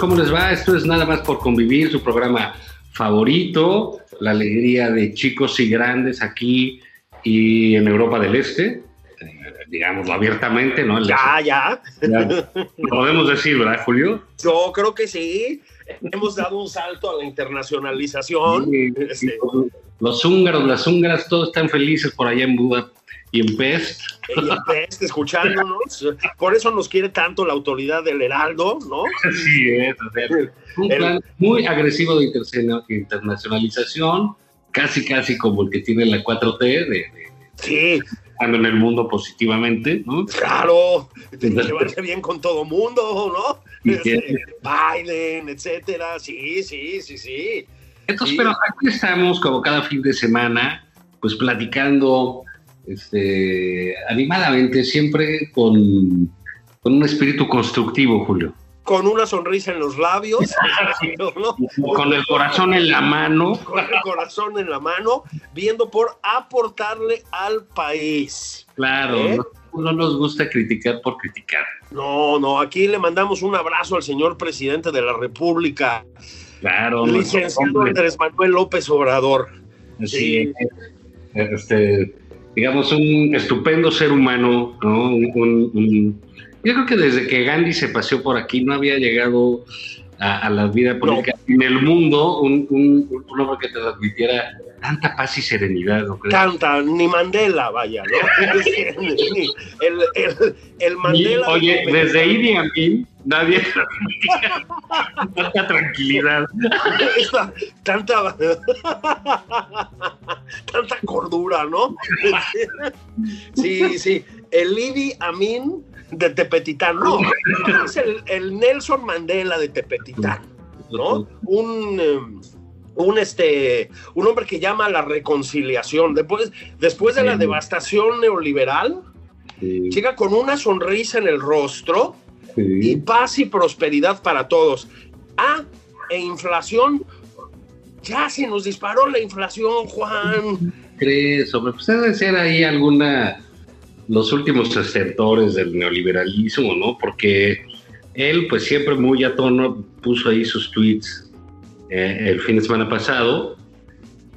¿Cómo les va? Esto es Nada más por convivir, su programa favorito, la alegría de chicos y grandes aquí y en Europa del Este, eh, digámoslo abiertamente, ¿no? Ya, ya. Ya, lo podemos decir, ¿verdad, Julio? Yo creo que sí. Hemos dado un salto a la internacionalización. Sí, Este, Los húngaros, las húngaras, todos están felices por allá en Buda y en Pest. y el Pest escuchándonos. Por eso nos quiere tanto la autoridad del Heraldo, ¿no? Así es, o sea, un El- plan muy agresivo de internacionalización, casi casi como el que tiene la 4T, de, de, Sí, estando en el mundo positivamente, ¿no? claro. Llevarse bien con todo mundo, ¿no? Este, bailen, etcétera. Sí, sí, sí, sí. Entonces, Sí. pero aquí estamos como cada fin de semana, pues platicando este, animadamente, siempre con, con un espíritu constructivo, Julio. Con una sonrisa en los labios, ¿no? Con el corazón en la mano. con el corazón en la mano, viendo por aportarle al país. Claro, ¿Eh? no, no nos gusta criticar por criticar. No, no, aquí le mandamos un abrazo al señor presidente de la República, Claro, licenciado. Andrés Manuel López Obrador. Así Sí. es. Este, digamos, un estupendo ser humano, ¿no? Un- un- un- yo creo que desde que Gandhi se paseó por aquí no había llegado a, a la vida política en el mundo un, hombre que te transmitiera tanta paz y serenidad, ¿no crees? Tanta, ni Mandela, vaya, ¿no? El, el, el Y, Mandela. oye, desde Idi Amin nadie transmitía tanta tranquilidad. Esta- tanta, tanta cordura, ¿no? Sí, sí. El Idi Amin de Tepetitán, no, es el, el Nelson Mandela de Tepetitán, ¿no? Un, eh, un, este, un hombre que llama a la reconciliación. Después, después de la Sí. devastación neoliberal, Sí, llega con una sonrisa en el rostro y paz y prosperidad para todos. Ah, e inflación. Ya se nos disparó la inflación, Juan. crees? Sobre, pues debe ser ahí alguna, los últimos estertores del neoliberalismo, ¿no? Porque él, pues siempre muy a tono, puso ahí sus tweets eh, el fin de semana pasado,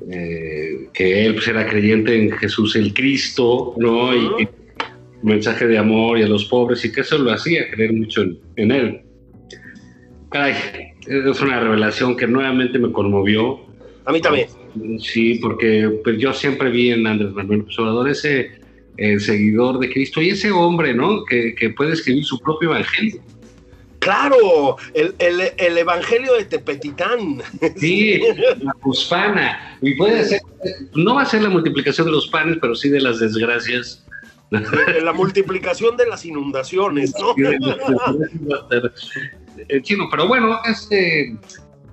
eh, que él pues, era creyente en Jesús el Cristo, ¿no? Y, Ujú. y mensaje de amor y a los pobres, y que eso lo hacía creer mucho en, en él. Caray, es una revelación que nuevamente me conmovió. A mí también. Sí, porque pues, yo siempre vi en Andrés Manuel López Obrador ese eh, seguidor de Cristo y ese hombre, ¿no? Que, que puede escribir su propio evangelio. Claro, el, el- el evangelio de Tepetitán. Sí, la cuspana. Y puede ser, no va a ser la multiplicación de los panes, pero sí de las desgracias. La multiplicación de las inundaciones, ¿no? Chino, pero bueno, este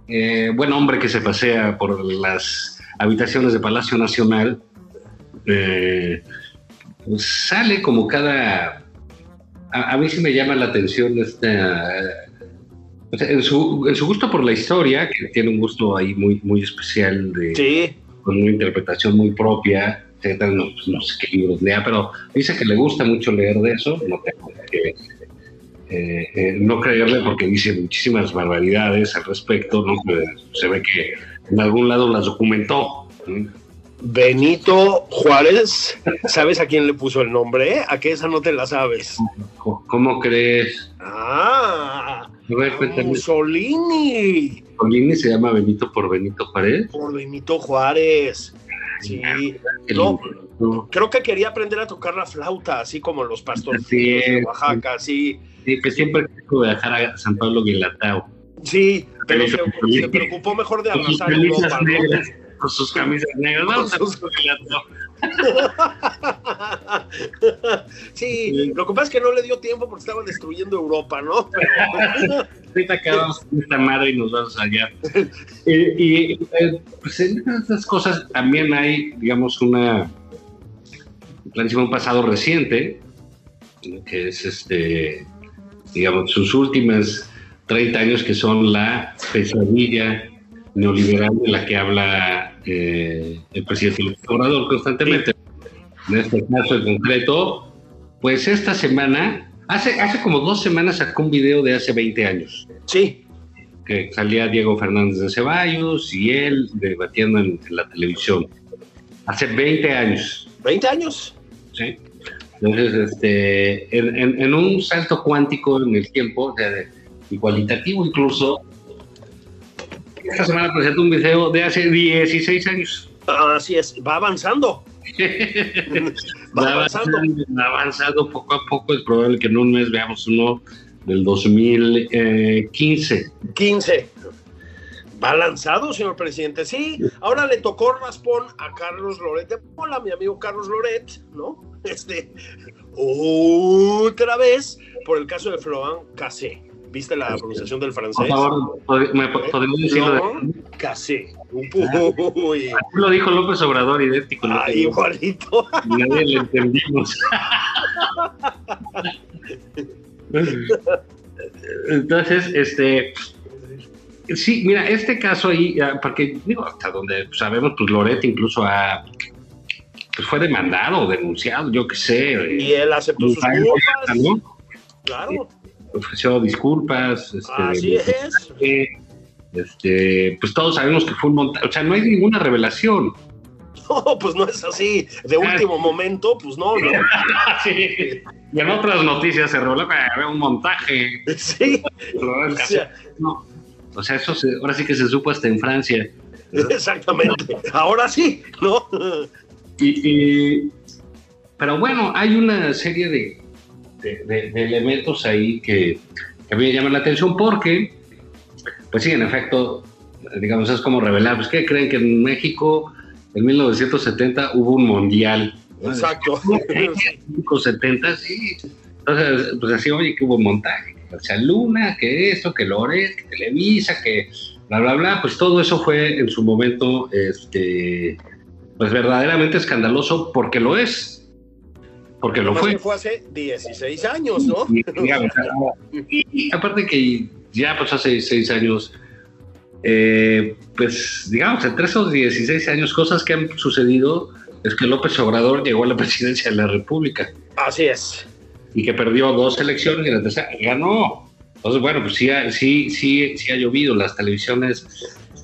eh, buen hombre que se pasea por las habitaciones de Palacio Nacional, eh, pues sale como cada... A, a mí sí me llama la atención esta... en, su, en su gusto por la historia, que tiene un gusto ahí muy, muy especial, de, Sí, con una interpretación muy propia, no, pues, no sé qué libros lea, pero dice que le gusta mucho leer de eso, no tengo que eh, eh, no creerle porque dice muchísimas barbaridades al respecto, ¿no? se ve que en algún lado las documentó. Benito Juárez, ¿sabes a quién le puso el nombre? ¿A qué esa no te la sabes? ¿Cómo crees? Ah, Mussolini. Mussolini se llama Benito por Benito Juárez. Por Benito Juárez. Sí. No, creo que quería aprender a tocar la flauta, así como los pastores de Oaxaca, sí. Sí, que siempre quiso viajar a San Pablo Guilatao. Sí, pero se, se, preocupó mejor de abrazar Europa, negras, Con sus camisas negras, no, sus... sí, lo que pasa es que no le dio tiempo porque estaban destruyendo Europa, ¿no? Pero... Ahorita acabamos con esta madre y nos vamos allá. y, y eh, pues en estas cosas también hay, digamos, una un pasado reciente, que es este, digamos, sus últimas 30 años, que son la pesadilla neoliberal de la que habla eh, el presidente López Obrador constantemente. En este caso en concreto, pues esta semana, hace, hace como dos semanas sacó un video de hace 20 años. Sí. Que salía Diego Fernández de Ceballos y él debatiendo en, en la televisión. Hace 20 años. ¿20 años? Sí. Entonces, este, en, un salto cuántico en el tiempo, o sea, y cualitativo incluso, esta semana presentó un video de hace 16 años. Así es, va avanzando. va, avanzando. Va avanzando poco a poco. Es probable que en un mes veamos uno del 2015. 15. Va lanzado, señor presidente. Sí, ahora le tocó raspón a Carlos Loret Hola, mi amigo Carlos Loret, ¿no? Este, otra vez por el caso de Florent Cassé. ¿Viste la pronunciación del francés? Por favor, ¿me podría decirlo? Cassé. Uy. lo dijo López Obrador, idéntico. Ah, igualito. Nadie le entendimos. Entonces, este, Sí, mira, este caso ahí, porque digo, hasta donde sabemos, pues Loret incluso ha, pues fue demandado, denunciado, yo qué sé. Y él aceptó sus culpas. ¿no? Claro. Ofreció disculpas. Este, Así es. Este, pues todos sabemos que fue un montaje, o sea, no hay ninguna revelación. No, pues no es así. De ah. último momento, pues no, no. sí. Y en otras noticias se reveló que había un montaje. Sí. no. O sea, eso ahora sí que se supo hasta en Francia. Exactamente. Ahora sí, ¿no? Y, pero bueno, hay una serie de, de, elementos ahí que, a mí me llaman la atención porque, pues sí, en efecto, digamos, es como revelar, pues ¿qué creen que en México en 1970 hubo un mundial? Exacto. En 1970, sí. Entonces, pues así, oye, que hubo montaje sea, Luna, que esto, que Loret, que Televisa, que bla, bla, bla, pues todo eso fue en su momento, este, pues verdaderamente escandaloso porque lo es. Porque lo fue. fue hace 16 años, ¿no? Y, aparte que ya pues hace 6 años, eh, pues digamos, entre esos 16 años, cosas que han sucedido es que López Obrador llegó a la presidencia de la República. Así es y que perdió dos elecciones y la tercera ganó. Entonces, bueno, pues sí, sí, sí, sí ha llovido. Las televisiones,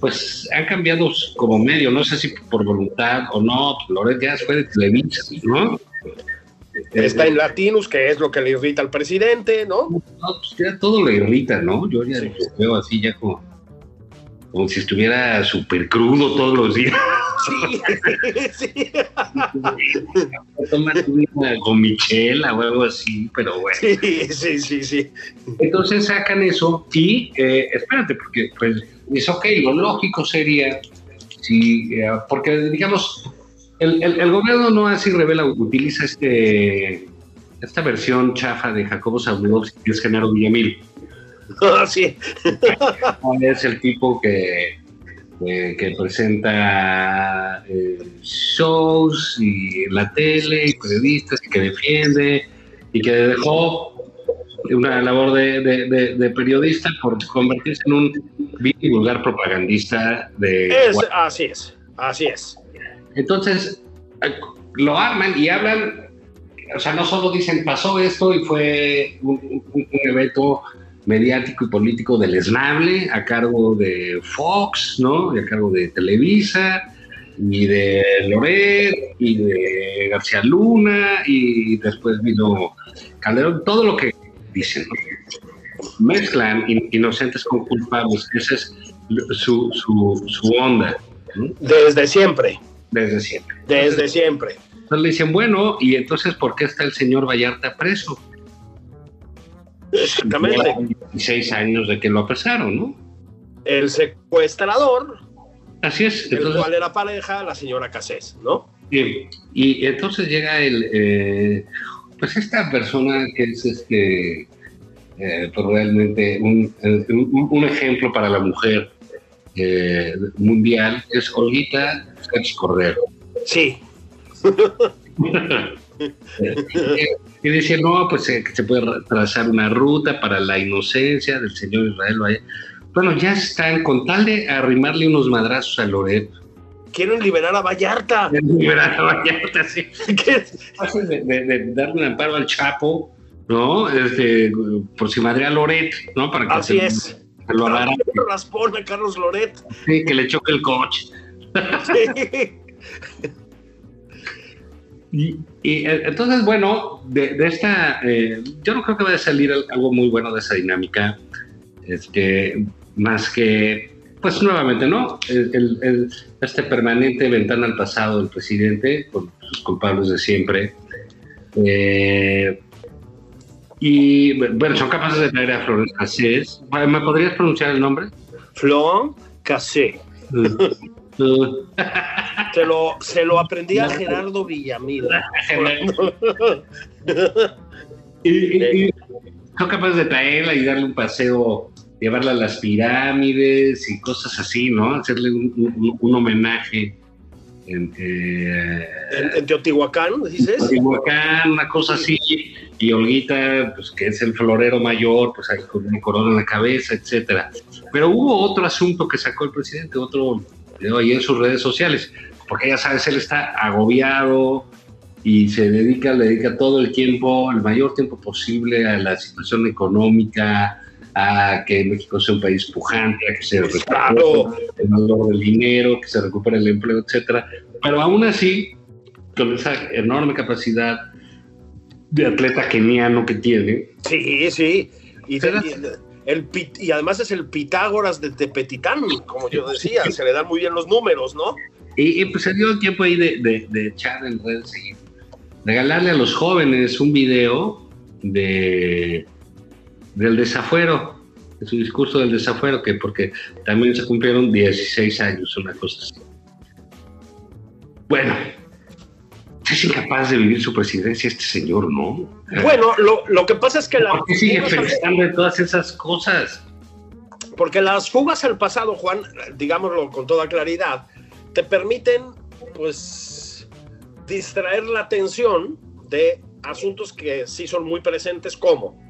pues han cambiado como medio, no sé si por voluntad o no. Loret ya fue de Televisa, ¿no? Está en Latinus, que es lo que le irrita al presidente, ¿no? No, pues ya todo le irrita, ¿no? Yo ya veo así ya como como si estuviera súper crudo todos los días. Sí, sí. Tomar una gomichela o algo así, pero bueno. Sí, sí, sí, sí. Entonces sacan eso y, eh, espérate, porque pues es ok, lo lógico sería, si, eh, porque digamos, el, el, gobierno no así revela, utiliza este esta versión chafa de Jacobo Zabludowski, que es Genaro Villamil sí. Es el tipo que, que, presenta eh, shows y la tele y periodistas y que defiende y que dejó una labor de, periodista por convertirse en un vulgar propagandista de... así es, así es. Entonces, lo arman y hablan, o sea, no solo dicen pasó esto y fue un, un, evento mediático y político deleznable a cargo de Fox, ¿no? Y a cargo de Televisa y de Loret y de García Luna y después vino Calderón, todo lo que dicen, ¿no? Mezclan inocentes con culpables, esa es su, su, su onda. Desde siempre. Desde siempre. Desde siempre. Entonces le dicen, bueno, ¿y entonces por qué está el señor Vallarta preso? Exactamente. 16 años de que lo apresaron, ¿no? El secuestrador, Así es. el Entonces, cual era pareja, la señora Casés, ¿no? Bien, y entonces llega el, eh, pues esta persona que es este, eh, pues realmente un, un, un ejemplo para la mujer eh, mundial, es Olguita Sánchez Cordero. Sí. y dice, no, pues eh, que se puede trazar una ruta para la inocencia del señor Israel Valle. Bueno, ya están con tal de arrimarle unos madrazos a Loret. Quieren liberar a Vallarta. de liberar a Vallarta, sí. ¿Qué? fácil de, de- de darle un amparo al Chapo, ¿no? Este, por si madre a Loret, ¿no? Para que Así se, es. Lo agarre, Raspón a Carlos Loret. sí, que le choque el coche. Sí. Y, y, eh, entonces, bueno, de, de esta, eh, yo no creo que vaya a salir al- algo muy bueno de esa dinámica, este, más que, pues nuevamente, ¿no? El, el- el- este permanente ventana al pasado del presidente, con sus culpables de siempre. Eh, y bueno, son capaces de traer a Flores Cassés. ¿Me podrías pronunciar el nombre? Flon Cassé. Uh, Se lo, se lo aprendí a Gerardo Villamil. y, y- y son capaces de traerla y darle un paseo, llevarla a las pirámides y cosas así, ¿no? Hacerle un, un- un homenaje en eh, En, en Teotihuacán, dices. Teotihuacán, una cosa así. Y Olguita, pues que es el florero mayor, pues ahí con una corona en la cabeza, etcétera. Pero hubo otro asunto que sacó el presidente, otro video ahí en sus redes sociales, porque ya sabes, él está agobiado y se dedica, le dedica todo el tiempo, el mayor tiempo posible a la situación económica, a que México sea un país pujante, a que se recupere el valor del dinero, que se recupere el empleo, etcétera. Pero aún así, con esa enorme capacidad de atleta keniano que tiene, Sí, sí. Y, ¿Será? y- el, pit- y además es el Pitágoras de Tepetitán, como yo decía. Se le dan muy bien los números, ¿no? y, y, pues se dio el tiempo ahí de, de- de echar en redes regalarle a los jóvenes un video de del desafuero, de su discurso del desafuero, que porque también se cumplieron 16 años, una cosa así. Bueno, es incapaz de vivir su presidencia este señor, ¿no? Bueno, lo, lo que pasa es que la, ¿Por qué sigue pensando en todas esas cosas? Porque las fugas al pasado, Juan, digámoslo con toda claridad, te permiten, pues, distraer la atención de asuntos que sí son muy presentes, como,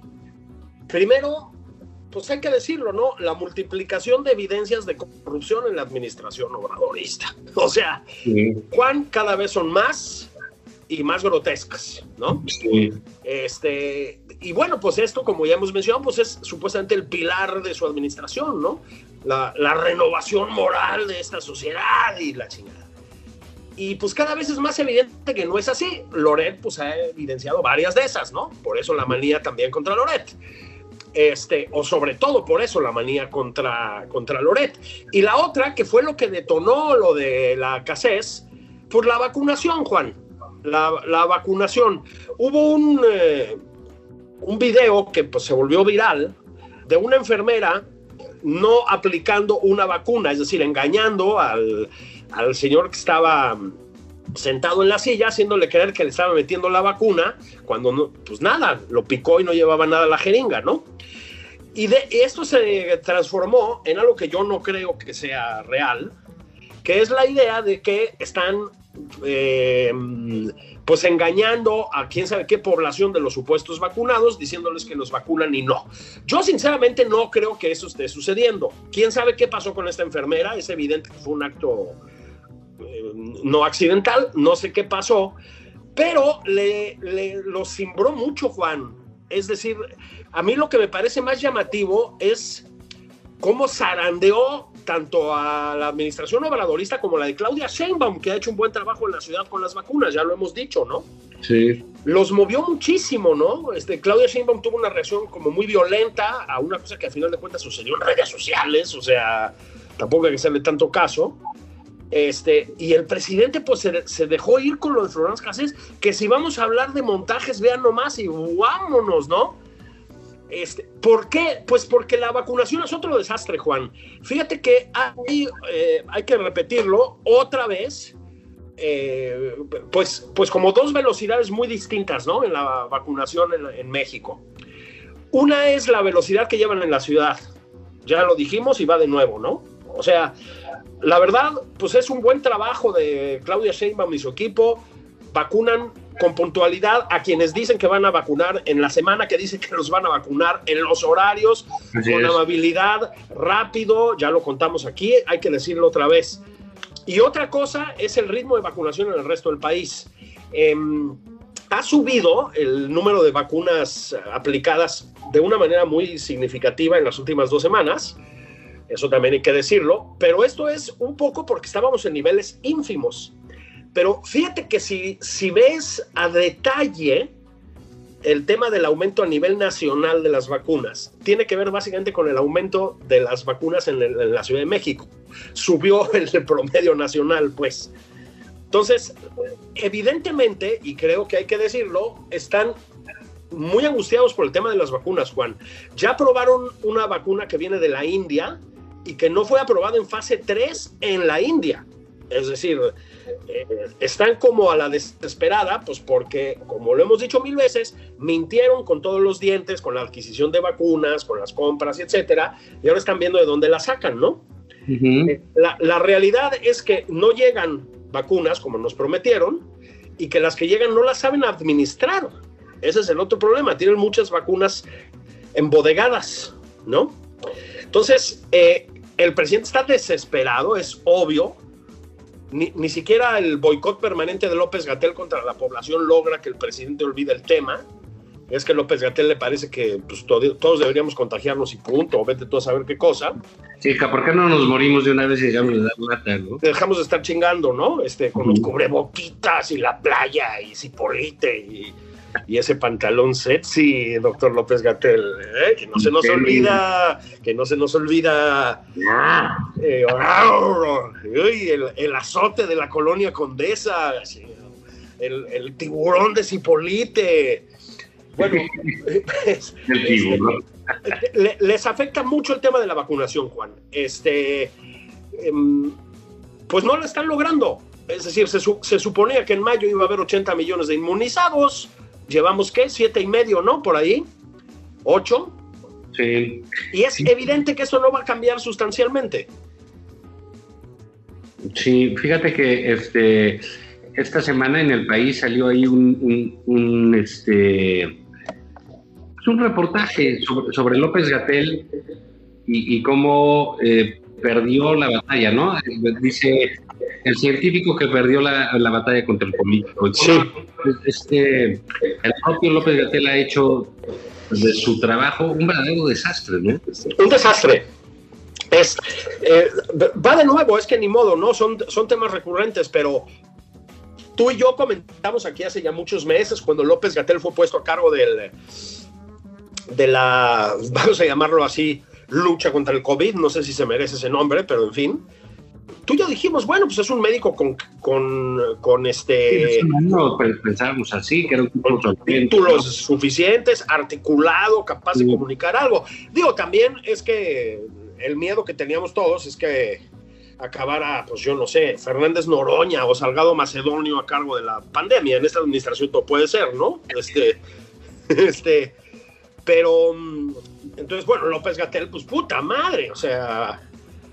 primero, pues hay que decirlo, ¿no? La multiplicación de evidencias de corrupción en la administración obradorista. O sea, Sí, Juan, cada vez son más y más grotescas, ¿no? sí. Este, y bueno, pues esto, como ya hemos mencionado, pues es supuestamente el pilar de su administración, ¿no? La, la renovación moral de esta sociedad y la chingada. Y pues cada vez es más evidente que no es así. Loret pues ha evidenciado varias de esas, ¿no? Por eso la manía también contra Loret. Este, o sobre todo por eso la manía contra, contra Loret. Y la otra, que fue lo que detonó lo de la casés, pues la vacunación, Juan. La, vacunación. Hubo un, eh, un video que pues, se volvió viral de una enfermera no aplicando una vacuna, es decir, engañando al, al señor que estaba sentado en la silla, haciéndole creer que le estaba metiendo la vacuna, cuando no, pues nada, lo picó y no llevaba nada la jeringa, ¿no? Y de esto se transformó en algo que yo no creo que sea real, que es la idea de que están eh, pues engañando a quién sabe qué población de los supuestos vacunados, diciéndoles que los vacunan y no. Yo sinceramente no creo que eso esté sucediendo. ¿Quién sabe qué pasó con esta enfermera? Es evidente que fue un acto no accidental, no sé qué pasó, pero le, le lo cimbró mucho Juan. Es decir, a mí lo que me parece más llamativo es cómo zarandeó tanto a la administración obradorista como la de Claudia Sheinbaum, que ha hecho un buen trabajo en la ciudad con las vacunas, ya lo hemos dicho, ¿no? Sí. Los movió muchísimo, ¿no? Este, Claudia Sheinbaum tuvo una reacción como muy violenta a una cosa que al final de cuentas sucedió en redes sociales, o sea, tampoco hay que hacerle tanto caso. Este, y el presidente pues se, dejó ir con lo de Florence Cassés, que si vamos a hablar de montajes, vean nomás y vámonos, ¿no? Este, ¿Por qué? Pues porque la vacunación es otro desastre, Juan. Fíjate que hay, eh, hay que repetirlo otra vez, eh, pues, pues como dos velocidades muy distintas, ¿no? En la vacunación en, en México. Una es la velocidad que llevan en la ciudad. Ya lo dijimos y va de nuevo, ¿no? O sea, la verdad, pues es un buen trabajo de Claudia Sheinbaum y su equipo. Vacunan con puntualidad a quienes dicen que van a vacunar en la semana que dicen que los van a vacunar en los horarios, con amabilidad, rápido, ya lo contamos aquí, hay que decirlo otra vez. Y otra cosa es el ritmo de vacunación en el resto del país. Em, ha subido el número de vacunas aplicadas de una manera muy significativa en las últimas dos semanas eso también hay que decirlo, pero esto es un poco porque estábamos en niveles ínfimos. Pero fíjate que si, si ves a detalle el tema del aumento a nivel nacional de las vacunas, tiene que ver básicamente con el aumento de las vacunas en, la Ciudad de México. Subió el promedio nacional, pues. Entonces, evidentemente, y creo que hay que decirlo, están muy angustiados por el tema de las vacunas, Juan. Ya probaron una vacuna que viene de la India, y que no fue aprobado en fase 3 en la India. Es decir, eh, están como a la desesperada, pues porque, como lo hemos dicho mil veces, mintieron con todos los dientes, con la adquisición de vacunas, con las compras, etcétera, y ahora están viendo de dónde las sacan, ¿no? Eh, la, la realidad es que no llegan vacunas como nos prometieron y que las que llegan no las saben administrar. Ese es el otro problema. Tienen muchas vacunas embodegadas, ¿no? Entonces, eh, el presidente está desesperado, es obvio. Ni, siquiera el boicot permanente de López Gatel contra la población logra que el presidente olvide el tema. Es que López Gatel le parece que pues, todos deberíamos contagiarnos y punto, o vete tú a saber qué cosa. Sí, ¿por qué no nos morimos de una vez y dejamos de dar lata, no? Dejamos de estar chingando, ¿no? Este, con los cubreboquitas y la playa y Cipolite y y ese pantalón sexy, doctor López Gatel, ¿eh? que no se nos olvida, que no se nos olvida eh, el, azote de la colonia condesa, el, tiburón de Cipolite. Bueno, este, les afecta mucho el tema de la vacunación, Juan. Este, em, pues no lo están logrando. Es decir, se, se, suponía que en mayo iba a haber 80 millones de inmunizados, llevamos qué, siete y medio, ¿no? Por ahí, ocho. Sí. Y es evidente que eso no va a cambiar sustancialmente. Sí, fíjate que este, esta semana en el país salió ahí un, un, este, un reportaje sobre, López Gatel y, cómo eh, perdió la batalla, ¿no? Dice el científico que perdió la, batalla contra el político. Sí. Este, el propio López Gatel ha hecho de su trabajo un verdadero desastre, ¿no? Un desastre. Es, eh, va de nuevo, es que ni modo, ¿no? Son, son temas recurrentes, pero tú y yo comentamos aquí hace ya muchos meses cuando López Gatel fue puesto a cargo del, de la, vamos a llamarlo así, lucha contra el COVID, no sé si se merece ese nombre, pero en fin, tú ya dijimos, bueno, pues es un médico con, con, con este... no, pensábamos así, que era un con títulos suficientes, articulado, capaz de comunicar algo. Digo, también es que el miedo que teníamos todos es que acabara, pues yo no sé, Fernández Noroña o Salgado Macedonio a cargo de la pandemia. En esta administración todo puede ser, ¿no? Este, este, pero, mm, entonces, bueno, López Gatel, pues puta madre, o sea,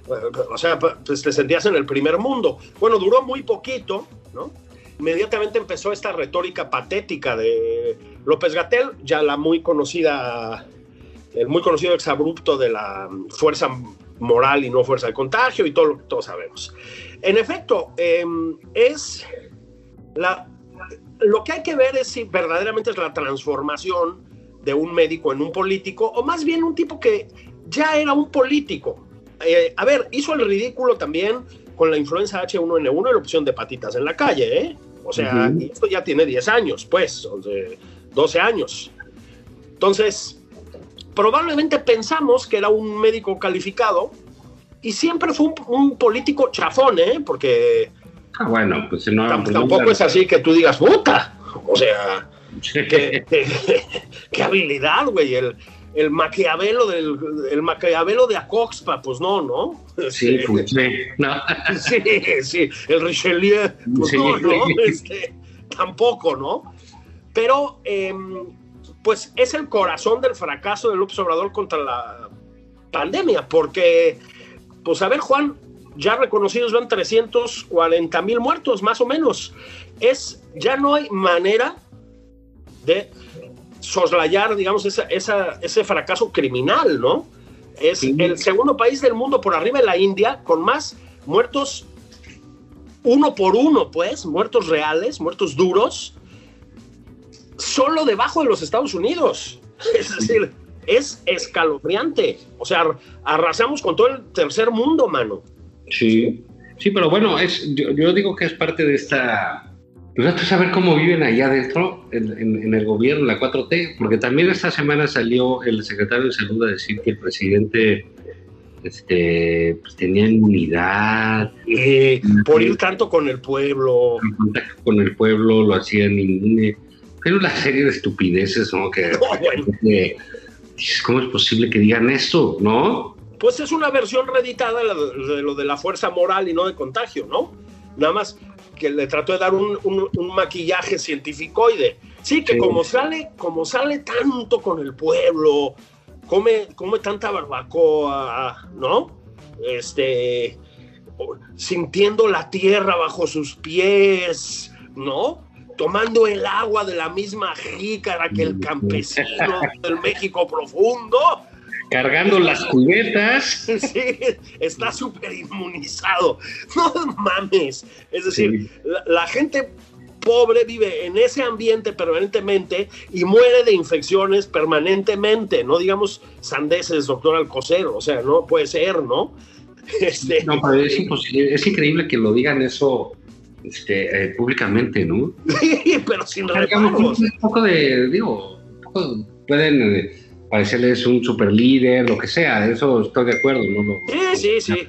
o sea, pues te sentías en el primer mundo. Bueno, duró muy poquito, ¿no? Inmediatamente empezó esta retórica patética de López Gatel, ya la muy conocida, el muy conocido exabrupto de la fuerza moral y no fuerza de contagio y todo lo que todos sabemos. en efecto, em, es la, lo que hay que ver es si verdaderamente es la transformación de un médico en un político, o más bien un tipo que ya era un político. Eh, a ver, hizo el ridículo también con la influenza H1N1 y la opción de patitas en la calle, ¿eh? O sea, esto ya tiene 10 años, pues, 12 años. Entonces, probablemente pensamos que era un médico calificado y siempre fue un, político chafón, ¿eh? Porque... Ah, bueno, pues no... Tampoco es así que tú digas, puta. O sea, qué, qué habilidad, güey. El, el Maquiavelo del el Maquiavelo de Acoxpa, pues no, ¿no? Sí, pues sí, no. sí, sí, el Richelieu, pues no, ¿no? Este, tampoco, ¿no? Pero, em, pues es el corazón del fracaso del observador contra la pandemia, porque, pues a ver, Juan, ya reconocidos van 340 mil muertos, más o menos. Es, ya no hay manera de soslayar, digamos, esa, ese fracaso criminal, ¿no? Es el segundo país del mundo por arriba de la India con más muertos uno por uno, pues, muertos reales, muertos duros, solo debajo de los Estados Unidos. Es decir, es escalofriante. O sea, arrasamos con todo el tercer mundo, mano. Sí, sí, pero bueno, es, yo digo que es parte de esta pues a saber cómo viven allá adentro, en, el gobierno, la 4T, porque también esta semana salió el secretario de Salud a decir que el presidente este, pues, tenía inmunidad. Eh, por ir tanto con el pueblo. Con el pueblo lo hacían inmune. Pero una serie de estupideces, ¿no? Que, ¿Cómo es posible que digan esto, no? Pues es una versión reeditada de lo de la fuerza moral y no de contagio, ¿no? Nada más que le trató de dar un, maquillaje científicoide. Sí, que como sale, como sale tanto con el pueblo, come, come tanta barbacoa, ¿no? Este, sintiendo la tierra bajo sus pies, ¿no? Tomando el agua de la misma jícara que el campesino del México profundo cargando las cubetas. Sí, está súper inmunizado. No mames. Es decir, la, gente pobre vive en ese ambiente permanentemente y muere de infecciones permanentemente. No digamos sandeces, doctor Alcocer. O sea, no puede ser, ¿no? Este... No, pero es imposible. Es increíble que lo digan eso este, eh, públicamente, ¿no? Sí, pero sin reparos. Un poco de, digo, pueden eh, parecerles un super líder, lo que sea, eso estoy de acuerdo, ¿no? Sí, sí, sí.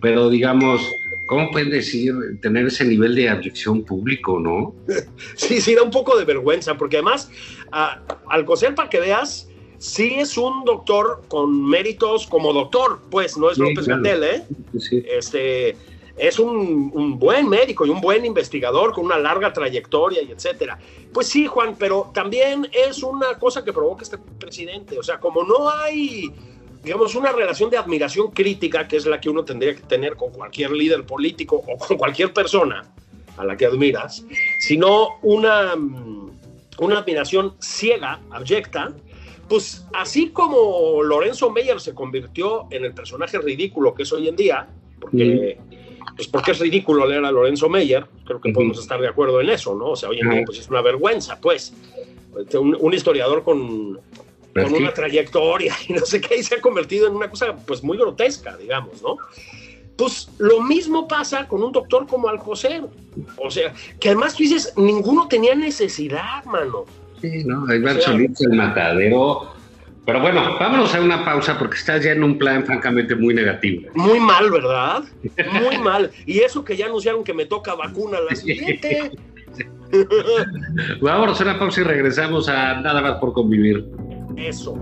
Pero digamos, ¿cómo pueden decir, tener ese nivel de abyección público, no? Sí, sí, da un poco de vergüenza, porque además, al coser, para que veas, sí es un doctor con méritos como doctor, pues, no es López Gatel, ¿eh? Sí. Este, es un, buen médico y un buen investigador con una larga trayectoria y etcétera. Pues sí, Juan, pero también es una cosa que provoca este presidente. O sea, como no hay, digamos, una relación de admiración crítica, que es la que uno tendría que tener con cualquier líder político o con cualquier persona a la que admiras, sino una, una admiración ciega, abyecta, pues así como Lorenzo Meyer se convirtió en el personaje ridículo que es hoy en día, porque pues porque es ridículo leer a Lorenzo Meyer, creo que podemos estar de acuerdo en eso, ¿no? O sea, hoy en día pues es una vergüenza, pues. Este, un, historiador con, con una trayectoria y no sé qué, y se ha convertido en una cosa pues muy grotesca, digamos, ¿no? Pues lo mismo pasa con un doctor como Alcocer. O sea, que además tú dices, ninguno tenía necesidad, mano. Sí, ¿no? Ahí va el matadero pero bueno, vámonos a una pausa porque estás ya en un plan francamente muy negativo. Muy mal, ¿verdad? Muy mal. Y eso que ya anunciaron que me toca vacuna la siguiente. vámonos a una pausa y regresamos a Nada más por convivir. Eso.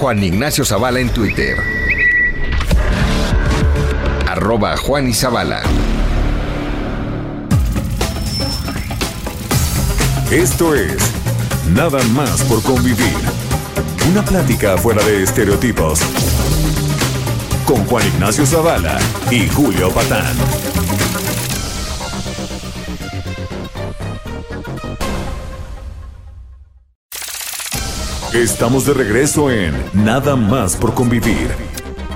Juan Ignacio Zavala en Twitter. Arroba Juan y Zavala. Esto es Nada más por convivir. Una plática fuera de estereotipos. Con Juan Ignacio Zavala y Julio Patán. Estamos de regreso en Nada más por convivir.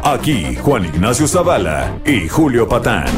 Aquí Juan Ignacio Zavala y Julio Patán.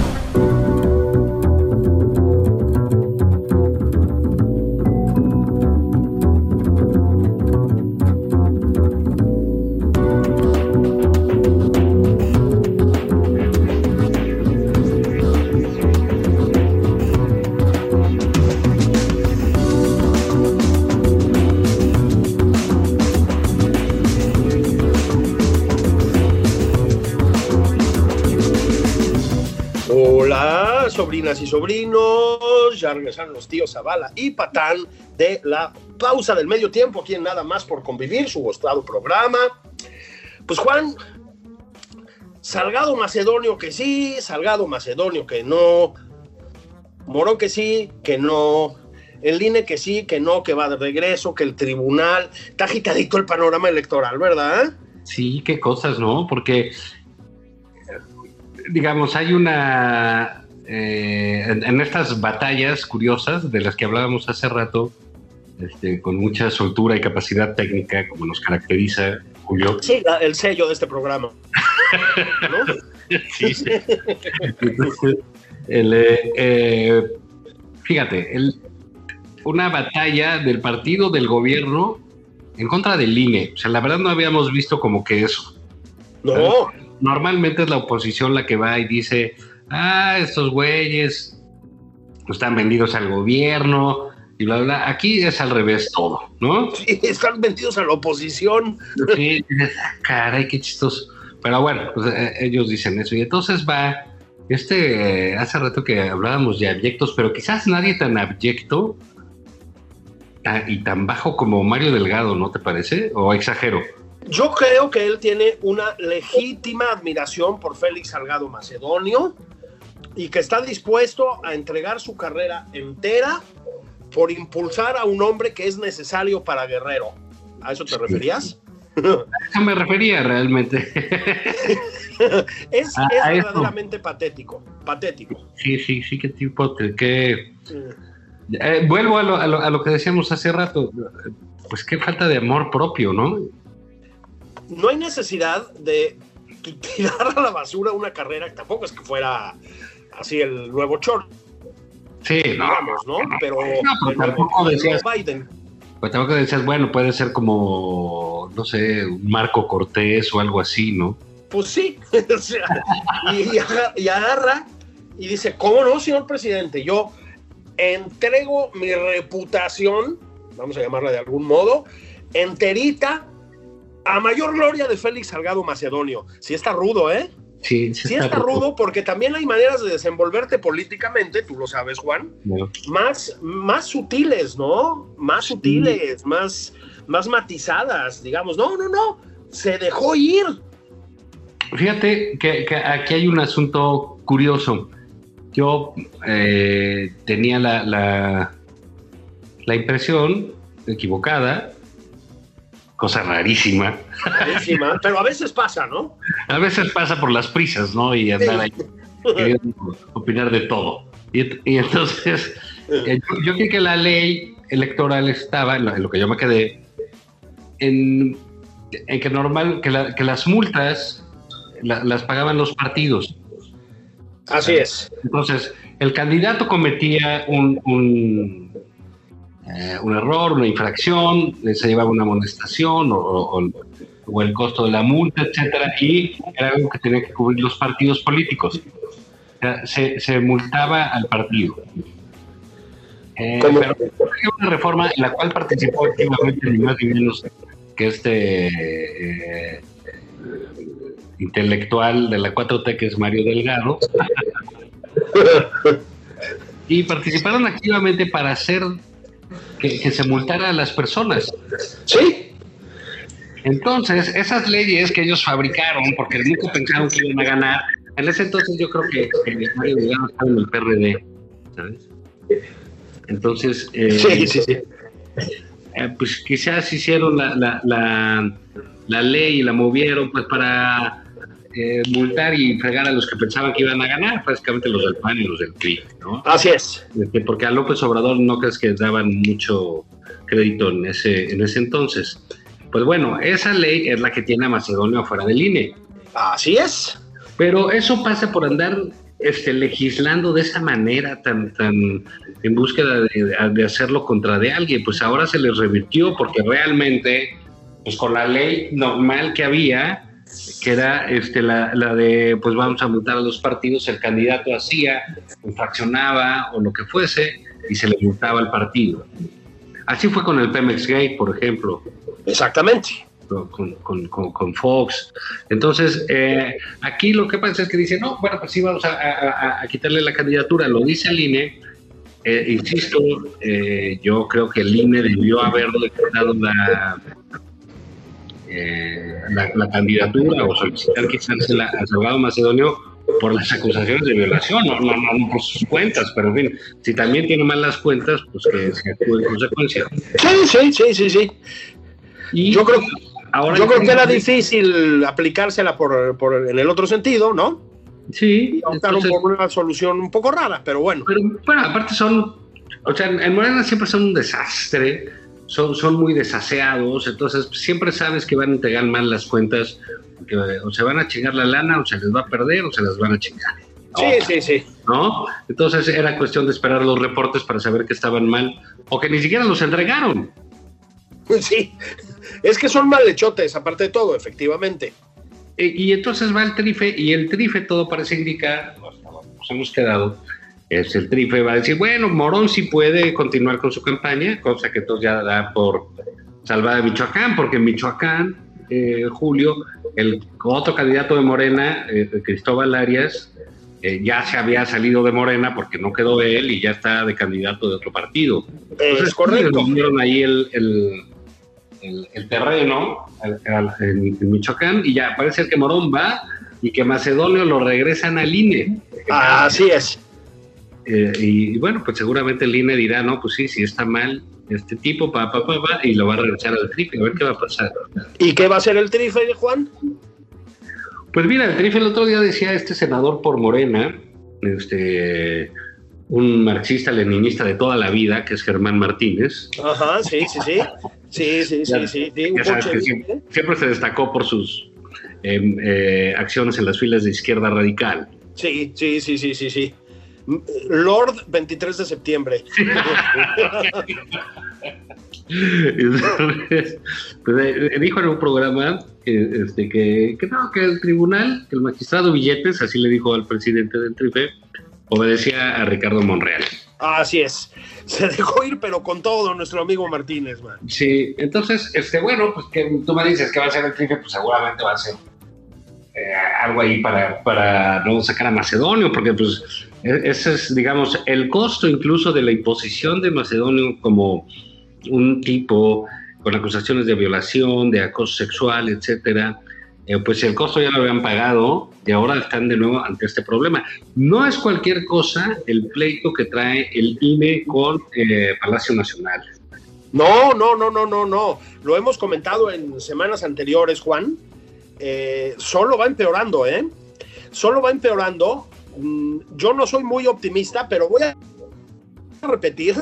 Y sobrinos. Ya regresaron los tíos Zavala y Patán de la pausa del medio tiempo. Aquí en Nada más por convivir, su gustado programa. Pues Juan, Salgado Macedonio que sí, Salgado Macedonio que no, Morón que sí, que no, el INE que sí, que no, que va de regreso, que el tribunal. Está agitadito el panorama electoral, ¿verdad? Sí, qué cosas, ¿no? Porque, digamos, hay una... eh, en, en estas batallas curiosas de las que hablábamos hace rato, este, con mucha soltura y capacidad técnica, como nos caracteriza Julio. Sí, la- el sello de este programa. ¿no? Sí, sí. Entonces, el, eh, eh, fíjate, el- una batalla del partido del gobierno en contra del INE. O sea, la verdad no habíamos visto como que eso. No, Normalmente es la oposición la que va y dice, ah, estos güeyes están vendidos al gobierno y bla, bla. Aquí es al revés todo, ¿no? sí, están vendidos a la oposición. Sí, "Ah, caray, qué chistoso. Pero bueno, pues, eh, ellos dicen eso. Y entonces va, este, eh, hace rato que hablábamos de abyectos, pero quizás nadie tan abyecto y tan bajo como Mario Delgado, ¿no te parece? ¿O exagero? Yo creo que él tiene una legítima admiración por Félix Salgado Macedonio y que está dispuesto a entregar su carrera entera por impulsar a un hombre que es necesario para Guerrero. ¿A eso te referías? A eso me refería realmente. Es, verdaderamente patético, patético. sí, sí, sí, qué tipo, qué... Eh, vuelvo a lo, a lo- a lo que decíamos hace rato. Pues qué falta de amor propio, ¿no? No hay necesidad de tirar a la basura una carrera que tampoco es que fuera así el nuevo Chor, Sí, digamos, ¿no? Pero No, pero tampoco decías- Biden. Pues tampoco decías, bueno, puede ser como, no sé, un Marco Cortés o algo así, ¿no? Pues sí, o sea, y, y agarra y dice, ¿cómo no, señor presidente? Yo entrego mi reputación, vamos a llamarla de algún modo, enterita a mayor gloria de Félix Salgado Macedonio. Sí está rudo, ¿eh? Sí, Sí está rudo porque también hay maneras de desenvolverte políticamente, tú lo sabes, Juan, más, más sutiles, ¿no? Más sutiles, más, más matizadas, digamos. No, no, no, se dejó ir. Fíjate que, que aquí hay un asunto curioso. Yo eh, tenía la, la, la impresión equivocada, cosa rarísima. Rarísima, pero a veces pasa, ¿no? A veces pasa por las prisas, ¿no? Y andar ahí queriendo opinar de todo. Y, ent- y entonces, eh, yo, yo creí que la ley electoral estaba, en lo, en lo que yo me quedé, en, en que normal, que, la- que las multas la- las pagaban los partidos. Así es. Entonces, el candidato cometía un, un, eh, un error, una infracción, se llevaba una amonestación o, o- o el costo de la multa, etcétera, y era algo que tenían que cubrir los partidos políticos. O sea, se, se multaba al partido. Eh, pero hay una reforma en la cual participó activamente ni más ni menos que este eh, intelectual de la 4T que es Mario Delgado. y participaron activamente para hacer que, que se multara a las personas. Sí. Entonces, esas leyes que ellos fabricaron, porque nunca pensaron que iban a ganar, en ese entonces yo creo que, el Mario Delgado estaba en el PRD, ¿sabes? Entonces, eh, Sí, sí, sí. eh, pues quizás hicieron la, la, la, la ley y la movieron pues para eh, multar y fregar a los que pensaban que iban a ganar, básicamente los del PAN y los del PRI, ¿no? Así es. Este, porque a López Obrador no crees que daban mucho crédito en ese, en ese entonces. Pues bueno, esa ley es la que tiene a Macedonia fuera del INE. Así es. Pero eso pasa por andar este, legislando de esa manera tan, tan en búsqueda de, de hacerlo contra de alguien. Pues ahora se les revirtió porque realmente, pues con la ley normal que había, que era este, la, la de, pues vamos a multar a los partidos, el candidato hacía, infraccionaba o lo que fuese, y se le multaba al partido. Así fue con el Pemex Gate, por ejemplo Exactamente. con, con, con, con Fox. Entonces, eh, aquí lo que pasa es que dice, no, bueno, pues sí, vamos a, a- a quitarle la candidatura, lo dice el INE. Eh, insisto, eh, yo creo que el INE debió haberlo declarado la, eh, la, la candidatura o solicitar quizás la- al Salgado Macedonio por las acusaciones de violación, no, no, no por sus cuentas, pero en fin, si también tiene mal las cuentas, pues que se actúe en consecuencia. Sí, sí, sí, sí, sí. Y Yo creo, ahora yo creo que era difícil aplicársela por, por- en el otro sentido, ¿no? Sí, Y optaron entonces- por una solución un poco rara, pero bueno. Pero bueno, aparte son, o sea, en Morena siempre son un desastre, son, son muy desaseados, entonces siempre sabes que van a entregar mal las cuentas, que o se van a chingar la lana, o se les va a perder, o se las van a chingar. Sí, sí, sí. ¿No? Entonces era cuestión de esperar los reportes para saber que estaban mal, o que ni siquiera los entregaron. Sí. Es que son malhechotes, aparte de todo, efectivamente. E- Y entonces va el trife, y el trife todo parece indicar, hasta donde nos hemos quedado, es el trife va a decir, bueno, Morón sí puede continuar con su campaña, cosa que entonces ya da por salvada Michoacán, porque en Michoacán, eh, Julio, el otro candidato de Morena, eh, Cristóbal Arias, eh, ya se había salido de Morena porque no quedó él y ya está de candidato de otro partido. Es correcto. dieron ahí el, el, el- el terreno al- al- en, en Michoacán y ya parece que Morón va y que Macedonio lo regresan al INE. Así es. Eh, y bueno, pues seguramente el INE dirá, no, pues sí, si está mal este tipo, pa, pa, pa, pa, y lo va a regresar al triple, a ver qué va a pasar. ¿Y qué va a hacer el trife, Juan? Pues mira, el trife el otro día decía este senador por Morena, este, un marxista-leninista de toda la vida, que es Germán Martínez, Ajá, sí, sí, sí. Sí, sí, sí, Ya- sí. sí, ya sabes que siempre se destacó por sus em, eh, acciones en las filas de izquierda radical. Sí, sí, sí, sí, sí, sí. Lord 23 de septiembre. Entonces, pues, eh, dijo en un programa que, este, que, que no, que el tribunal, que el magistrado Billetes, así le dijo al presidente del TRIFE, obedecía a Ricardo Monreal. Así es. Se dejó ir, pero con todo nuestro amigo Martínez, man. Sí, entonces, este, bueno, pues que tú me dices que va a ser el TRIFE, pues seguramente va a ser eh, algo ahí para, para no sacar a Macedonio, porque pues ese es, digamos, el costo incluso de la imposición de Macedonio como un tipo con acusaciones de violación, de acoso sexual, etcétera, eh, pues el costo ya lo habían pagado y ahora están de nuevo ante este problema. No es cualquier cosa el pleito que trae el INE con eh, Palacio Nacional. No, no, no, no, no, no. Lo hemos comentado en semanas anteriores, Juan. Eh, solo va empeorando, ¿eh? Solo va empeorando. Mm, Yo no soy muy optimista, pero voy a repetir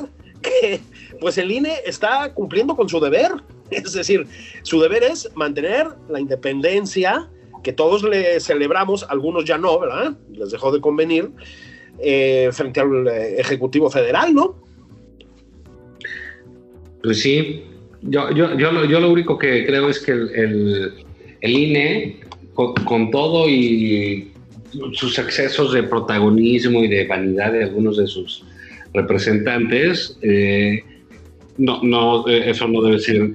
que pues el INE está cumpliendo con su deber. Es decir, su deber es mantener la independencia que todos le celebramos, algunos ya no, ¿verdad? Les dejó de convenir eh, frente al eh, Ejecutivo Federal, ¿no? Pues sí, yo, yo, yo, lo, único que creo es que el, el, INE, con, todo y sus excesos de protagonismo y de vanidad de algunos de sus representantes, eh, no, no, eh, eso no debe ser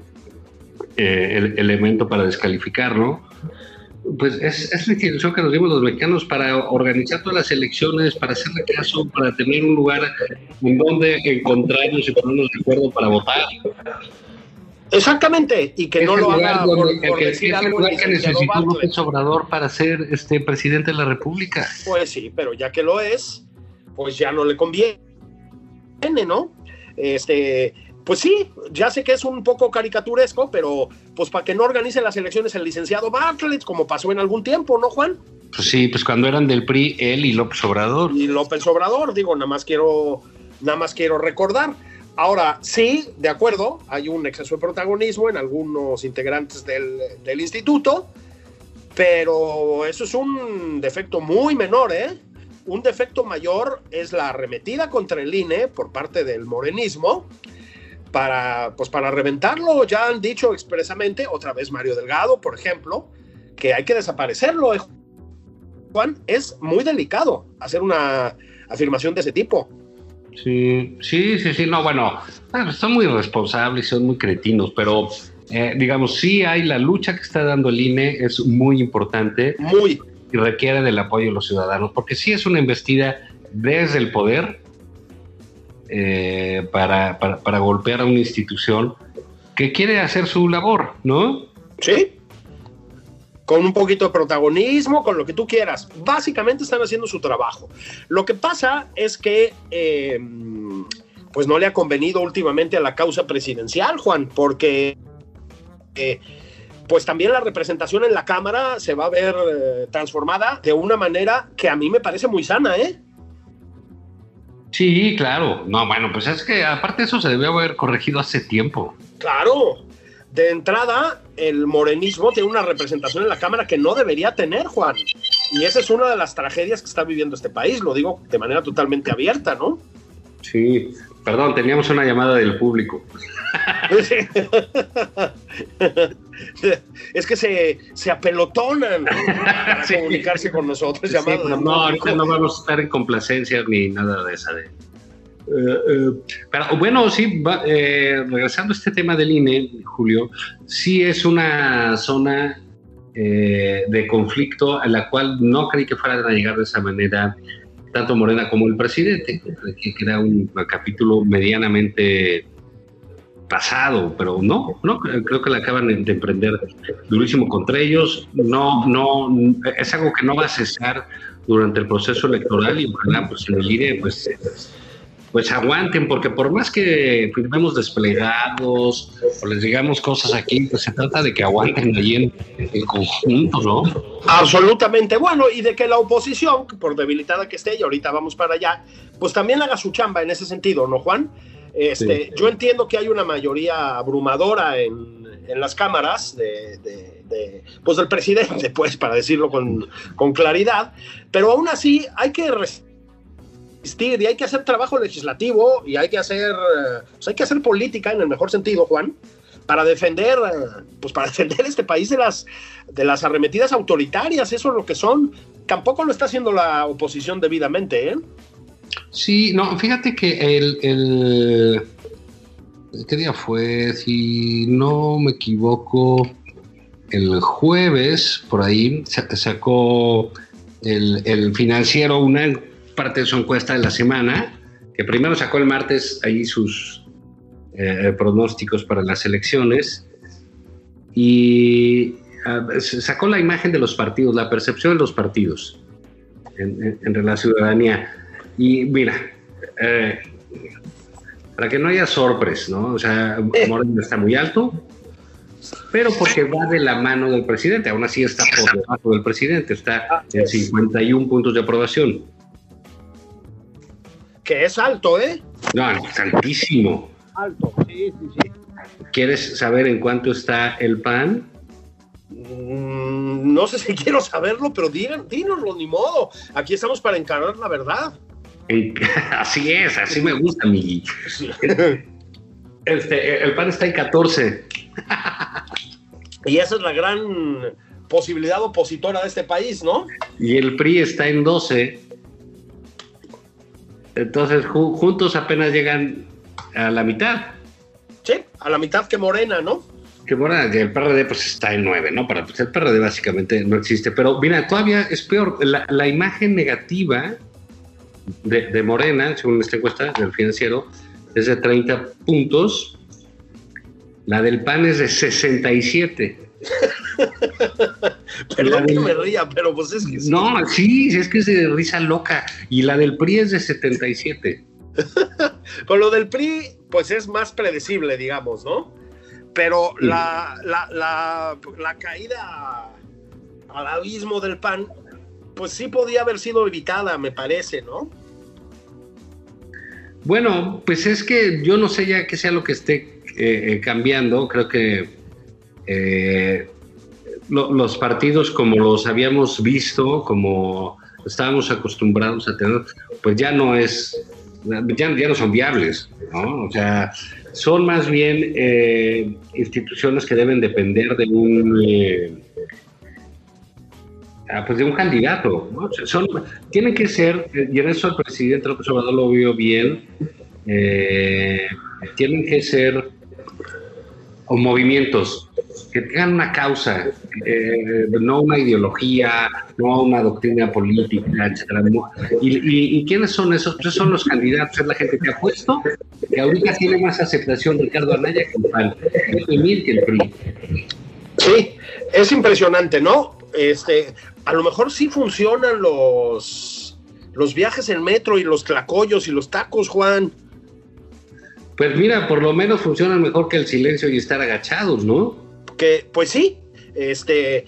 eh, el elemento para descalificarlo. Pues es, es, la institución que nos dimos los mexicanos para organizar todas las elecciones, para hacerle caso, para tener un lugar en donde encontrarnos y ponernos de acuerdo para votar. Exactamente, y que no lo haga por, por decir algo que necesitó López Obrador para ser este presidente de la República. Pues sí, pero ya que lo es, pues ya no le conviene, ¿no? Este, pues sí, ya sé que es un poco caricaturesco, pero pues para que no organice las elecciones el licenciado Bartlett, como pasó en algún tiempo, ¿no, Juan? Pues sí, pues cuando eran del PRI, él y López Obrador. Y López Obrador, digo, nada más quiero, nada más quiero recordar. Ahora, sí, de acuerdo, hay un exceso de protagonismo en algunos integrantes del, del instituto, pero eso es un defecto muy menor, ¿eh? Un defecto mayor es la arremetida contra el INE por parte del morenismo para, pues para reventarlo. Ya han dicho expresamente, otra vez Mario Delgado, por ejemplo, que hay que desaparecerlo. ¿eh? Juan, es muy delicado hacer una afirmación de ese tipo. Sí, sí, sí, sí, no, bueno, son muy responsables, son muy cretinos, pero eh, digamos, sí hay la lucha que está dando el INE, es muy importante. Muy y requiere del apoyo de los ciudadanos, porque sí es una embestida desde el poder eh, para, para, golpear a una institución que quiere hacer su labor, ¿no? Sí. Con un poquito de protagonismo, con lo que tú quieras. Básicamente están haciendo su trabajo. Lo que pasa es que, eh, pues no le ha convenido últimamente a la causa presidencial, Juan, porque eh, pues también la representación en la Cámara se va a ver eh, transformada de una manera que a mí me parece muy sana, ¿eh? Sí, claro. No, bueno, pues es que aparte eso se debió haber corregido hace tiempo. Claro. De entrada, el morenismo tiene una representación en la Cámara que no debería tener, Juan. Y esa es una de las tragedias que está viviendo este país, lo digo de manera totalmente abierta, ¿no? Sí, perdón, teníamos una llamada del público. es que se, se apelotonan para comunicarse con nosotros. no, ahorita no vamos a estar en complacencia ni nada de esa. De, pero bueno, sí, eh, regresando a este tema del INE, Julio, sí es una zona de conflicto a la cual no creí que fueran a llegar de esa manera tanto Morena como el presidente, que era un capítulo medianamente pasado, pero no, no, creo que la acaban de emprender durísimo contra ellos. No, no, es algo que no va a cesar durante el proceso electoral y ojalá pues en el IRE pues, pues aguanten, porque por más que firmemos desplegados o les digamos cosas aquí, pues se trata de que aguanten allí en, en conjunto, ¿no? Absolutamente, bueno, y de que la oposición, por debilitada que esté, y ahorita vamos para allá, pues también haga su chamba en ese sentido, ¿no, Juan? Este, Yo entiendo que hay una mayoría abrumadora en, las cámaras de, pues del presidente, pues, para decirlo con, claridad, pero aún así hay que resistir y hay que hacer trabajo legislativo y hay que hacer, pues, hay que hacer política en el mejor sentido, Juan, para defender, pues para defender este país de las, de las arremetidas autoritarias, eso es lo que son. Tampoco lo está haciendo la oposición debidamente, ¿eh? Sí, no, fíjate que el, ¿Qué día fue? Si no me equivoco, el jueves, por ahí, sacó el, financiero una parte de su encuesta de la semana, que primero sacó el martes ahí sus eh, pronósticos para las elecciones y ah, sacó la imagen de los partidos, la percepción de los partidos entre la ciudadanía. Y mira, eh, para que no haya sorpresas, ¿no? O sea, Moreno está muy alto, pero porque va de la mano del presidente, aún así está por debajo del presidente, está en 51 puntos de aprobación. Que es alto, ¿eh? No, es altísimo. Alto, sí, sí, sí. ¿Quieres saber en cuánto está el PAN? Mm, no sé si quiero saberlo, pero dínoslo, ni modo. Aquí estamos para encarar la verdad. así es, así me gusta, mi. Este, el pan está en 14. y esa es la gran posibilidad opositora de este país, ¿no? Y el PRI está en 12. Entonces, juntos apenas llegan a la mitad. Sí, a la mitad que Morena, ¿no? Que Morena, el PRD pues está en 9, ¿no? Para, pues, el PRD básicamente no existe. Pero mira, todavía es peor. la imagen negativa de, Morena, según esta encuesta del financiero, es de 30 puntos La del PAN es de 67. Perdón que me ría, pero pues es que sí. No, sí, es que es de risa loca. Y la del PRI es de 77. Con lo del PRI, pues es más predecible, digamos, ¿no? Pero la, la, la, caída al abismo del PAN, pues sí podía haber sido evitada, me parece, ¿no? Bueno, pues es que yo no sé ya qué sea lo que esté eh, eh, cambiando. Creo que eh, los partidos como los habíamos visto, como estábamos acostumbrados a tener, pues ya no es, ya, no son viables, ¿no? O sea, son más bien eh, instituciones que deben depender de un eh, ah, pues de un candidato, ¿no? son, tienen que ser, y en eso el presidente López Obrador lo vio bien, tienen que ser movimientos que tengan una causa, eh, no una ideología, no una doctrina política, etcétera. ¿Y, quiénes son esos? Pues son los candidatos, es la gente que ha puesto, que ahorita tiene más aceptación Ricardo Anaya que el PAN, que el PRI. Sí, es impresionante, ¿no? Este, a lo mejor sí funcionan los, los viajes en metro y los tlacoyos y los tacos, Juan. Pues mira, por lo menos funcionan mejor que el silencio y estar agachados, ¿no? que, pues sí, este,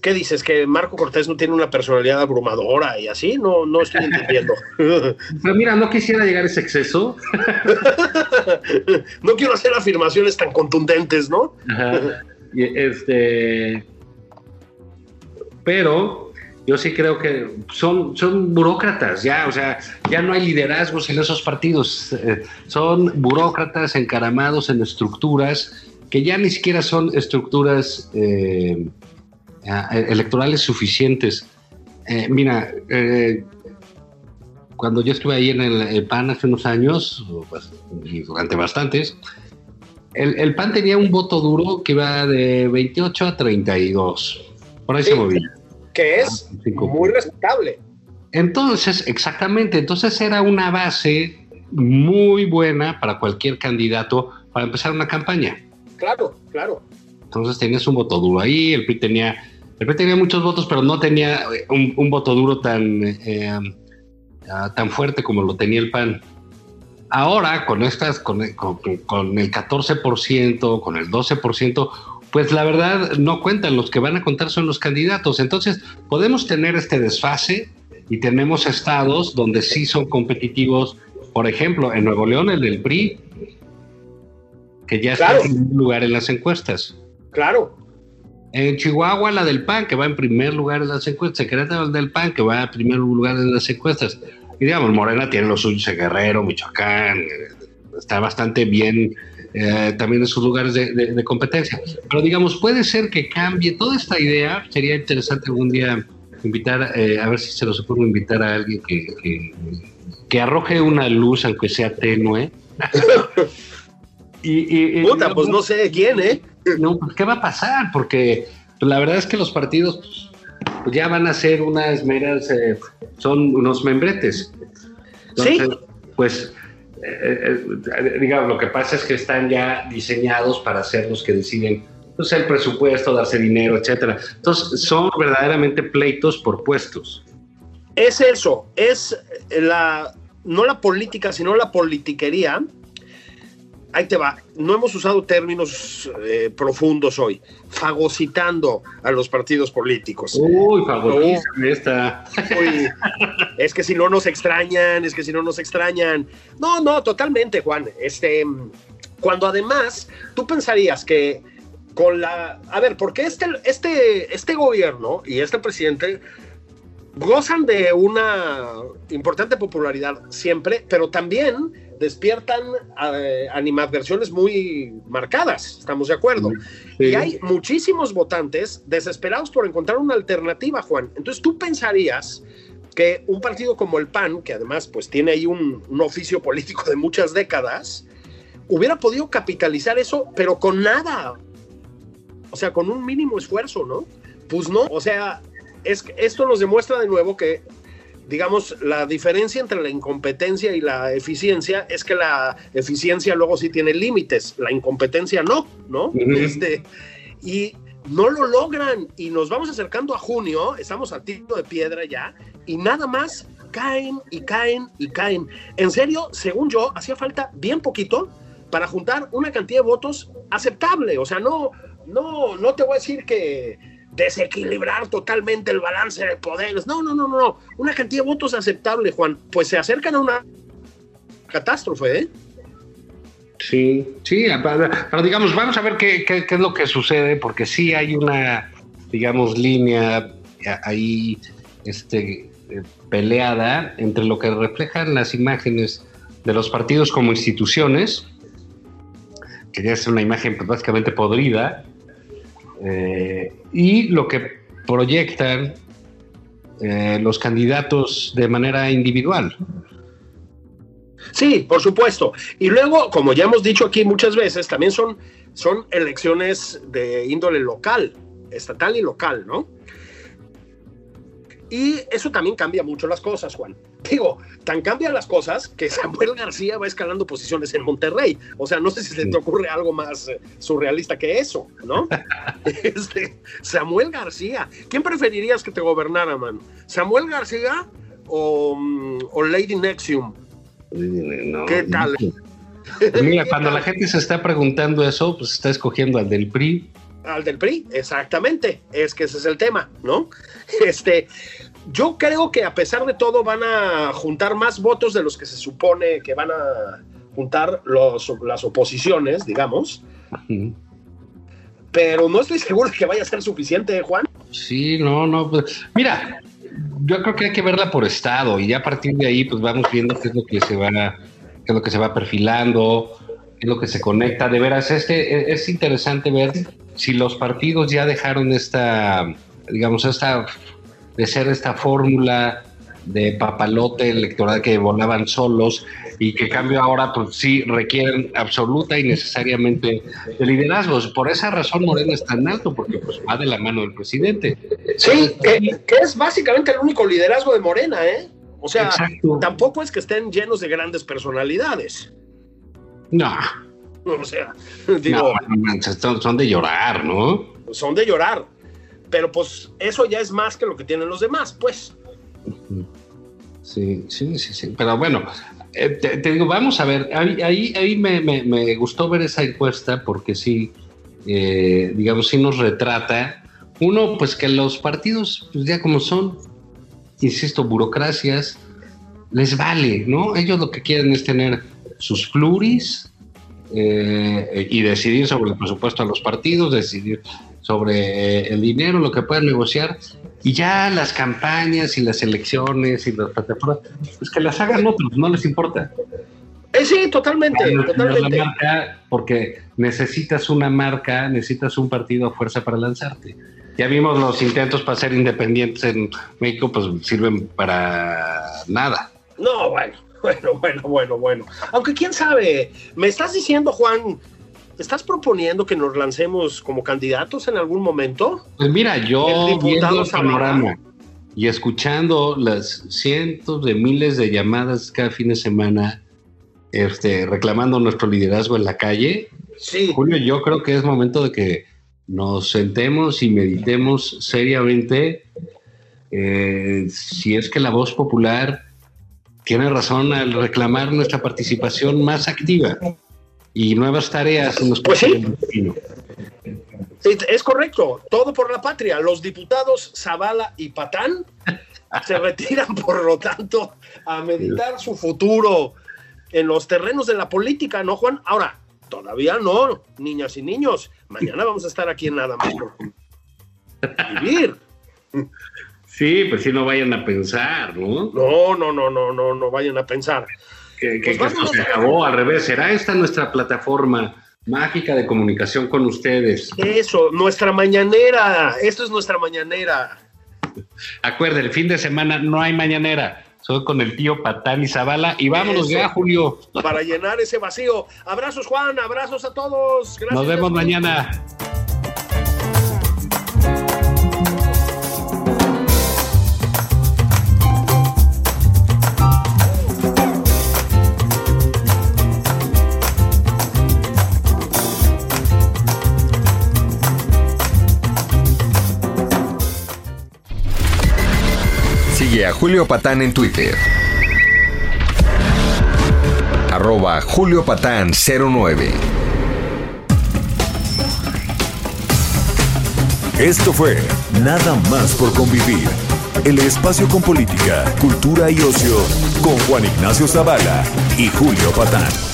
¿qué dices? ¿Que Marco Cortés no tiene una personalidad abrumadora y así? No, no estoy entendiendo. Pero mira, no quisiera llegar a ese exceso. no quiero hacer afirmaciones tan contundentes, ¿no? Este, pero yo sí creo que son, son burócratas, ya, o sea, ya no hay liderazgos en esos partidos, eh, son burócratas encaramados en estructuras que ya ni siquiera son estructuras eh, electorales suficientes. Eh, mira, eh, cuando yo estuve ahí en el, PAN hace unos años, pues, y durante bastantes, el, PAN tenía un voto duro que iba de 28 a 32. Por ahí se movía. Que es ah, muy respetable. Entonces, exactamente, entonces era una base muy buena para cualquier candidato para empezar una campaña. Claro, claro. Entonces tenías un voto duro ahí, el PRI tenía, el PRI tenía muchos votos, pero no tenía eh, un, voto duro tan, eh, ah, tan fuerte como lo tenía el PAN. Ahora, con estas, con, el 14%, con el 12%, pues la verdad no cuentan, los que van a contar son los candidatos. Entonces, podemos tener este desfase y tenemos estados donde sí son competitivos. Por ejemplo, en Nuevo León, el del PRI que ya está en primer lugar en las encuestas. Claro. En Chihuahua, la del PAN, que va en primer lugar en las encuestas. Querétaro, el del PAN, que va en primer lugar en las encuestas. Y digamos, Morena tiene los suyos en Guerrero, Michoacán, eh, está bastante bien eh, también en sus lugares de, competencia. Pero digamos, puede ser que cambie toda esta idea. Sería interesante algún día invitar, eh, a ver si se los ocurre invitar a alguien que, que, que arroje una luz, aunque sea tenue. Y, Puta, pues no sé quién, ¿eh? No, pues ¿qué va a pasar? Porque pues, la verdad es que los partidos pues, ya van a ser unas meras, eh, son unos membretes. sí. Pues, eh, eh, digamos, lo que pasa es que están ya diseñados para ser los que deciden pues, el presupuesto, darse dinero, etcétera. Entonces, son verdaderamente pleitos por puestos. Es eso, es la, no la política, sino la politiquería ahí te va, no hemos usado términos eh, profundos hoy, fagocitando a los partidos políticos. Uy, fagocítame esta. es que si no nos extrañan, es que si no nos extrañan. No, no, totalmente, Juan. Este, cuando además tú pensarías que con la, a ver, porque este, este, este gobierno y este presidente gozan de una importante popularidad siempre, pero también despiertan eh, animadversiones muy marcadas, estamos de acuerdo. Y hay muchísimos votantes desesperados por encontrar una alternativa, Juan. Entonces tú pensarías que un partido como el PAN, que además pues tiene ahí un, un oficio político de muchas décadas, hubiera podido capitalizar eso, pero con nada. O sea, con un mínimo esfuerzo, ¿no? Pues no, o sea, es, esto nos demuestra de nuevo que digamos, la diferencia entre la incompetencia y la eficiencia es que la eficiencia luego sí tiene límites, la incompetencia no, ¿no? este, y no lo logran y nos vamos acercando a junio, estamos a tiro de piedra ya, y nada más caen y caen y caen. En serio, según yo, hacía falta bien poquito para juntar una cantidad de votos aceptable. O sea, no, no, no te voy a decir que desequilibrar totalmente el balance de poderes. No, no, no, no. Una cantidad de votos aceptable, Juan. Pues se acercan a una catástrofe, ¿eh? Sí, sí, pero, digamos, vamos a ver qué, es lo que sucede, porque sí hay una, digamos, línea ahí este, eh, peleada entre lo que reflejan las imágenes de los partidos como instituciones, que ya es una imagen pues, básicamente podrida, y lo que proyectan eh, los candidatos de manera individual. Sí, por supuesto. Y luego, como ya hemos dicho aquí muchas veces, también son, son elecciones de índole local, estatal y local, ¿no? Y eso también cambia mucho las cosas, Juan. Digo, tan cambian las cosas que Samuel García va escalando posiciones en Monterrey. O sea, no sé si se te ocurre algo más eh, surrealista que eso, ¿no? este, Samuel García. ¿Quién preferirías que te gobernara, man? ¿Samuel García o, mm, Lady Nexium? ¿Qué tal? Mira, cuando la gente se está preguntando eso, pues está escogiendo al del PRI. Al del PRI, exactamente. Es que ese es el tema, ¿no? Este, yo creo que a pesar de todo van a juntar más votos de los que se supone que van a juntar los, las oposiciones, digamos. Pero no estoy seguro de que vaya a ser suficiente, Juan. Sí, no, no. Pues, mira, yo creo que hay que verla por estado y ya a partir de ahí, pues vamos viendo qué es lo que se va, qué es lo que se va perfilando, qué es lo que se conecta. De veras, este es interesante ver si los partidos ya dejaron esta digamos, esta, de ser esta fórmula de papalote electoral que volaban solos y que cambio ahora pues sí requieren absoluta y necesariamente de liderazgos. Por esa razón Morena es tan alto, porque pues va de la mano del presidente. Sí, que, es básicamente el único liderazgo de Morena, ¿eh? O sea, tampoco es que estén llenos de grandes personalidades. No. O sea, digo... son de llorar, ¿no? Son de llorar pero pues eso ya es más que lo que tienen los demás, pues. Sí, sí, sí, sí. Pero bueno, eh, te, digo, vamos a ver, ahí, ahí me, gustó ver esa encuesta porque sí, eh, digamos, sí nos retrata. Uno, pues que los partidos, pues ya como son, insisto, burocracias, les vale, ¿no? Ellos lo que quieren es tener sus pluris eh, y decidir sobre el presupuesto de los partidos, decidir sobre el dinero, lo que puedan negociar, y ya las campañas y las elecciones y las plataformas, pues que las hagan otros, no les importa. Eh, sí, totalmente, totalmente. porque necesitas una marca, necesitas un partido a fuerza para lanzarte. Ya vimos los intentos para ser independientes en México, pues sirven para nada. No, bueno, bueno, bueno, bueno, bueno. Aunque quién sabe, me estás diciendo, Juan, ¿Estás proponiendo que nos lancemos como candidatos en algún momento? Pues mira, yo viendo el panorama y escuchando las cientos de miles de llamadas cada fin de semana este, reclamando nuestro liderazgo en la calle, sí. Julio, yo creo que es momento de que nos sentemos y meditemos seriamente eh, si es que la voz popular tiene razón al reclamar nuestra participación más activa y nuevas tareas en los pues sí. Es correcto, todo por la patria. Los diputados Zavala y Patán se retiran, por lo tanto, a meditar su futuro en los terrenos de la política, ¿no, Juan? Ahora, todavía no, niñas y niños. Mañana vamos a estar aquí en nada más vivir. Sí, pues sí, no vayan a pensar, ¿no? No, no, no, no, no, no vayan a pensar. Que, pues esto se acabó, al revés. ¿Será esta nuestra plataforma mágica de comunicación con ustedes? Eso, nuestra mañanera. Esto es nuestra mañanera. Acuerden, el fin de semana no hay mañanera. Soy con el tío Patán y Zavala y vámonos ya, Julio. Para llenar ese vacío. Abrazos, Juan. Abrazos a todos. Nos vemos mañana. A Julio Patán en Twitter. Arroba Julio Patán 09. Esto fue Nada más por convivir. El espacio con política, cultura y ocio con Juan Ignacio Zavala y Julio Patán.